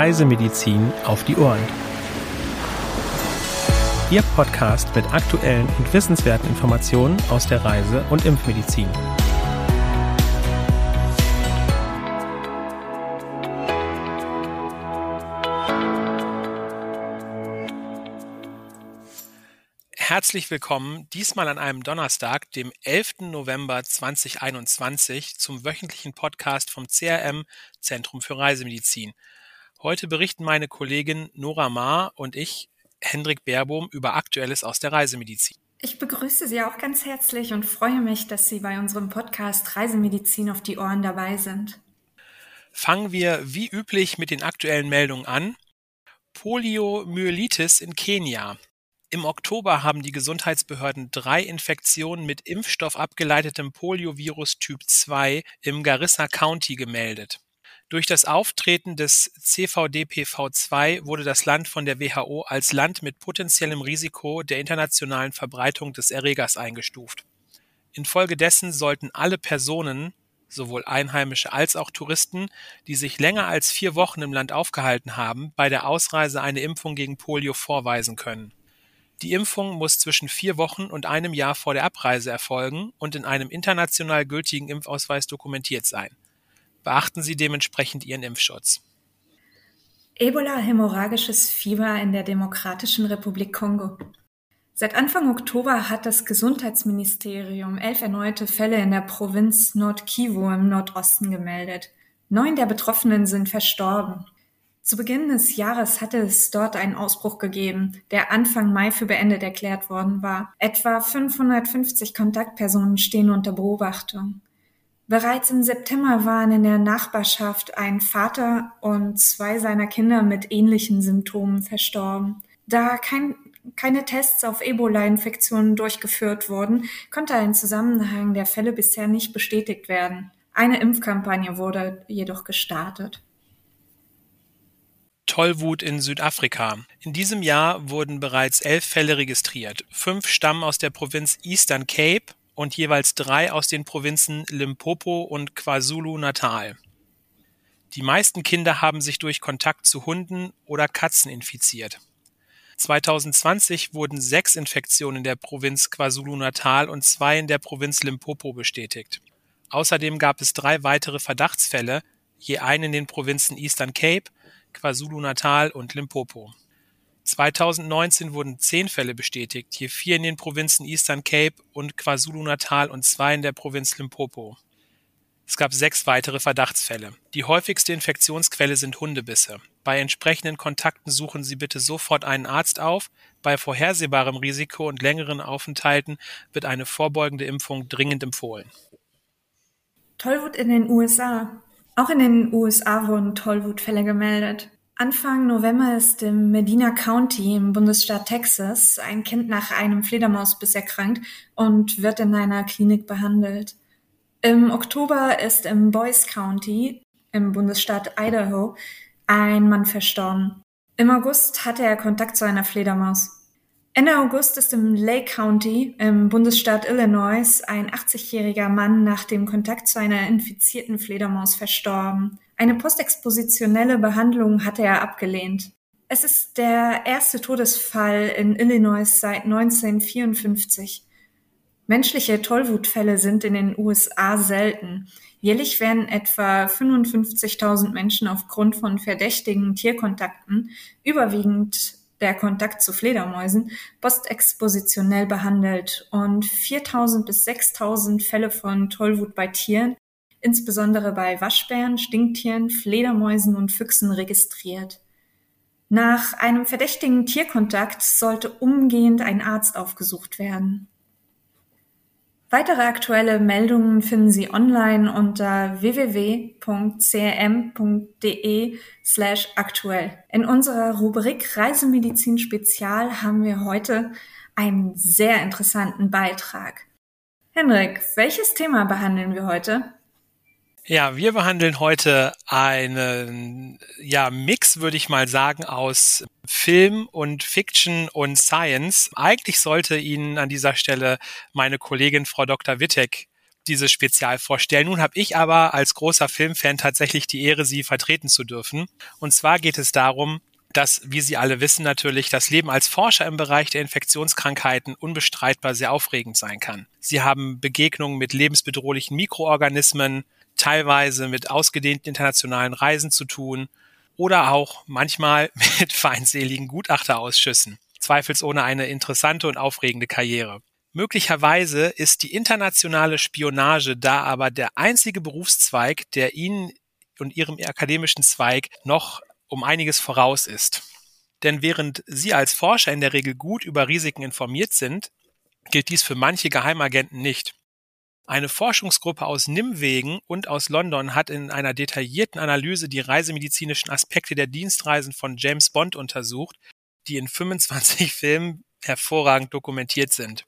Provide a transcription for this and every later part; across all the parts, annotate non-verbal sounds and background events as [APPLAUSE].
Reisemedizin auf die Ohren. Ihr Podcast mit aktuellen und wissenswerten Informationen aus der Reise- und Impfmedizin. Herzlich willkommen, diesmal an einem Donnerstag, dem 11. November 2021, zum wöchentlichen Podcast vom CRM Zentrum für Reisemedizin. Heute berichten meine Kollegin Nora Maar und ich, Hendrik Baerbohm, über Aktuelles aus der Reisemedizin. Ich begrüße Sie auch ganz herzlich und freue mich, dass Sie bei unserem Podcast Reisemedizin auf die Ohren dabei sind. Fangen wir wie üblich mit den aktuellen Meldungen an. Poliomyelitis in Kenia. Im Oktober haben die Gesundheitsbehörden drei Infektionen mit Impfstoff abgeleitetem Poliovirus Typ 2 im Garissa County gemeldet. Durch das Auftreten des CVDPV2 wurde das Land von der WHO als Land mit potenziellem Risiko der internationalen Verbreitung des Erregers eingestuft. Infolgedessen sollten alle Personen, sowohl Einheimische als auch Touristen, die sich länger als vier Wochen im Land aufgehalten haben, bei der Ausreise eine Impfung gegen Polio vorweisen können. Die Impfung muss zwischen vier Wochen und einem Jahr vor der Abreise erfolgen und in einem international gültigen Impfausweis dokumentiert sein. Beachten Sie dementsprechend Ihren Impfschutz. Ebola-hämorrhagisches Fieber in der Demokratischen Republik Kongo. Seit Anfang Oktober hat das Gesundheitsministerium elf erneute Fälle in der Provinz Nord-Kivu im Nordosten gemeldet. Neun der Betroffenen sind verstorben. Zu Beginn des Jahres hatte es dort einen Ausbruch gegeben, der Anfang Mai für beendet erklärt worden war. Etwa 550 Kontaktpersonen stehen unter Beobachtung. Bereits im September waren in der Nachbarschaft ein Vater und zwei seiner Kinder mit ähnlichen Symptomen verstorben. Da kein, keine Tests auf Ebola-Infektionen durchgeführt wurden, konnte ein Zusammenhang der Fälle bisher nicht bestätigt werden. Eine Impfkampagne wurde jedoch gestartet. Tollwut in Südafrika. In diesem Jahr wurden bereits elf Fälle registriert. Fünf stammen aus der Provinz Eastern Cape und jeweils drei aus den Provinzen Limpopo und KwaZulu-Natal. Die meisten Kinder haben sich durch Kontakt zu Hunden oder Katzen infiziert. 2020 wurden sechs Infektionen in der Provinz KwaZulu-Natal und zwei in der Provinz Limpopo bestätigt. Außerdem gab es drei weitere Verdachtsfälle, je einen in den Provinzen Eastern Cape, KwaZulu-Natal und Limpopo. 2019 wurden zehn Fälle bestätigt, je vier in den Provinzen Eastern Cape und KwaZulu-Natal und zwei in der Provinz Limpopo. Es gab sechs weitere Verdachtsfälle. Die häufigste Infektionsquelle sind Hundebisse. Bei entsprechenden Kontakten suchen Sie bitte sofort einen Arzt auf. Bei vorhersehbarem Risiko und längeren Aufenthalten wird eine vorbeugende Impfung dringend empfohlen. Tollwut in den USA. Auch in den USA wurden Tollwutfälle gemeldet. Anfang November ist im Medina County im Bundesstaat Texas ein Kind nach einem Fledermausbiss erkrankt und wird in einer Klinik behandelt. Im Oktober ist im Boyce County im Bundesstaat Idaho ein Mann verstorben. Im August hatte er Kontakt zu einer Fledermaus. Ende August ist im Lake County im Bundesstaat Illinois ein 80-jähriger Mann nach dem Kontakt zu einer infizierten Fledermaus verstorben. Eine postexpositionelle Behandlung hatte er abgelehnt. Es ist der erste Todesfall in Illinois seit 1954. Menschliche Tollwutfälle sind in den USA selten. Jährlich werden etwa 55.000 Menschen aufgrund von verdächtigen Tierkontakten, überwiegend der Kontakt zu Fledermäusen postexpositionell behandelt und 4000 bis 6000 Fälle von Tollwut bei Tieren, insbesondere bei Waschbären, Stinktieren, Fledermäusen und Füchsen registriert. Nach einem verdächtigen Tierkontakt sollte umgehend ein Arzt aufgesucht werden. Weitere aktuelle Meldungen finden Sie online unter www.crm.de/aktuell. In unserer Rubrik Reisemedizin Spezial haben wir heute einen sehr interessanten Beitrag. Henrik, welches Thema behandeln wir heute? Ja, wir behandeln heute einen ja, Mix, würde ich mal sagen, aus Film und Fiction und Science. Eigentlich sollte Ihnen an dieser Stelle meine Kollegin Frau Dr. Wittek dieses Spezial vorstellen. Nun habe ich aber als großer Filmfan tatsächlich die Ehre, sie vertreten zu dürfen. Und zwar geht es darum, dass, wie Sie alle wissen, natürlich das Leben als Forscher im Bereich der Infektionskrankheiten unbestreitbar sehr aufregend sein kann. Sie haben Begegnungen mit lebensbedrohlichen Mikroorganismen, teilweise mit ausgedehnten internationalen Reisen zu tun oder auch manchmal [LAUGHS] mit feindseligen Gutachterausschüssen. Zweifelsohne eine interessante und aufregende Karriere. Möglicherweise ist die internationale Spionage da aber der einzige Berufszweig, der Ihnen und Ihrem akademischen Zweig noch um einiges voraus ist. Denn während Sie als Forscher in der Regel gut über Risiken informiert sind, gilt dies für manche Geheimagenten nicht. Eine Forschungsgruppe aus Nimwegen und aus London hat in einer detaillierten Analyse die reisemedizinischen Aspekte der Dienstreisen von James Bond untersucht, die in 25 [LAUGHS] Filmen hervorragend dokumentiert sind.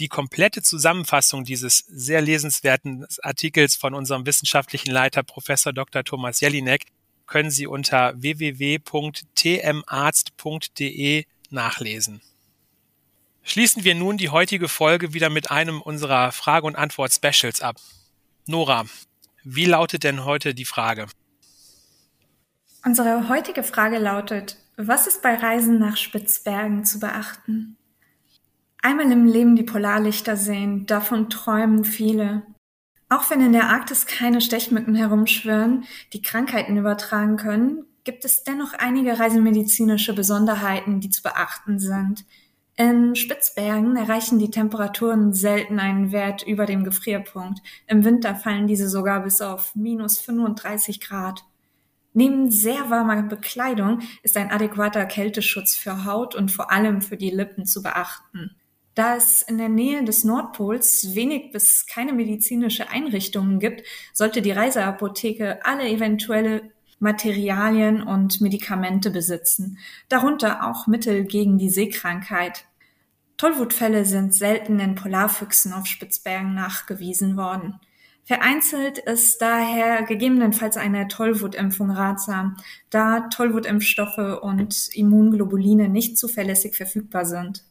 Die komplette Zusammenfassung dieses sehr lesenswerten Artikels von unserem wissenschaftlichen Leiter Professor Dr. Thomas Jelinek können Sie unter www.tmarzt.de nachlesen. Schließen wir nun die heutige Folge wieder mit einem unserer Frage- und Antwort-Specials ab. Nora, wie lautet denn heute die Frage? Unsere heutige Frage lautet, was ist bei Reisen nach Spitzbergen zu beachten? Einmal im Leben die Polarlichter sehen, davon träumen viele. Auch wenn in der Arktis keine Stechmücken herumschwirren, die Krankheiten übertragen können, gibt es dennoch einige reisemedizinische Besonderheiten, die zu beachten sind. In Spitzbergen erreichen die Temperaturen selten einen Wert über dem Gefrierpunkt. Im Winter fallen diese sogar bis auf minus 35 Grad. Neben sehr warmer Bekleidung ist ein adäquater Kälteschutz für Haut und vor allem für die Lippen zu beachten. Da es in der Nähe des Nordpols wenig bis keine medizinische Einrichtungen gibt, sollte die Reiseapotheke alle eventuelle Materialien und Medikamente besitzen, darunter auch Mittel gegen die Seekrankheit. Tollwutfälle sind selten in Polarfüchsen auf Spitzbergen nachgewiesen worden. Vereinzelt ist daher gegebenenfalls eine Tollwutimpfung ratsam, da Tollwutimpfstoffe und Immunglobuline nicht zuverlässig verfügbar sind.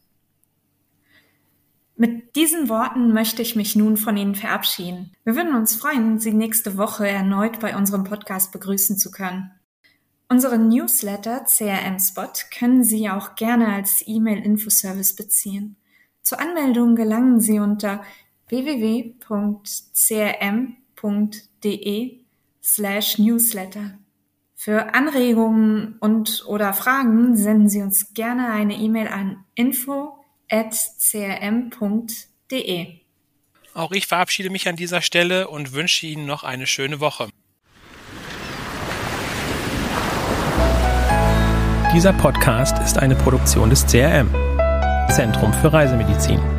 Mit diesen Worten möchte ich mich nun von Ihnen verabschieden. Wir würden uns freuen, Sie nächste Woche erneut bei unserem Podcast begrüßen zu können. Unseren Newsletter CRM Spot können Sie auch gerne als E-Mail-Infoservice beziehen. Zur Anmeldung gelangen Sie unter www.crm.de slash newsletter. Für Anregungen und oder Fragen senden Sie uns gerne eine E-Mail an info crm.de. Auch ich verabschiede mich an dieser Stelle und wünsche Ihnen noch eine schöne Woche. Dieser Podcast ist eine Produktion des CRM, Zentrum für Reisemedizin.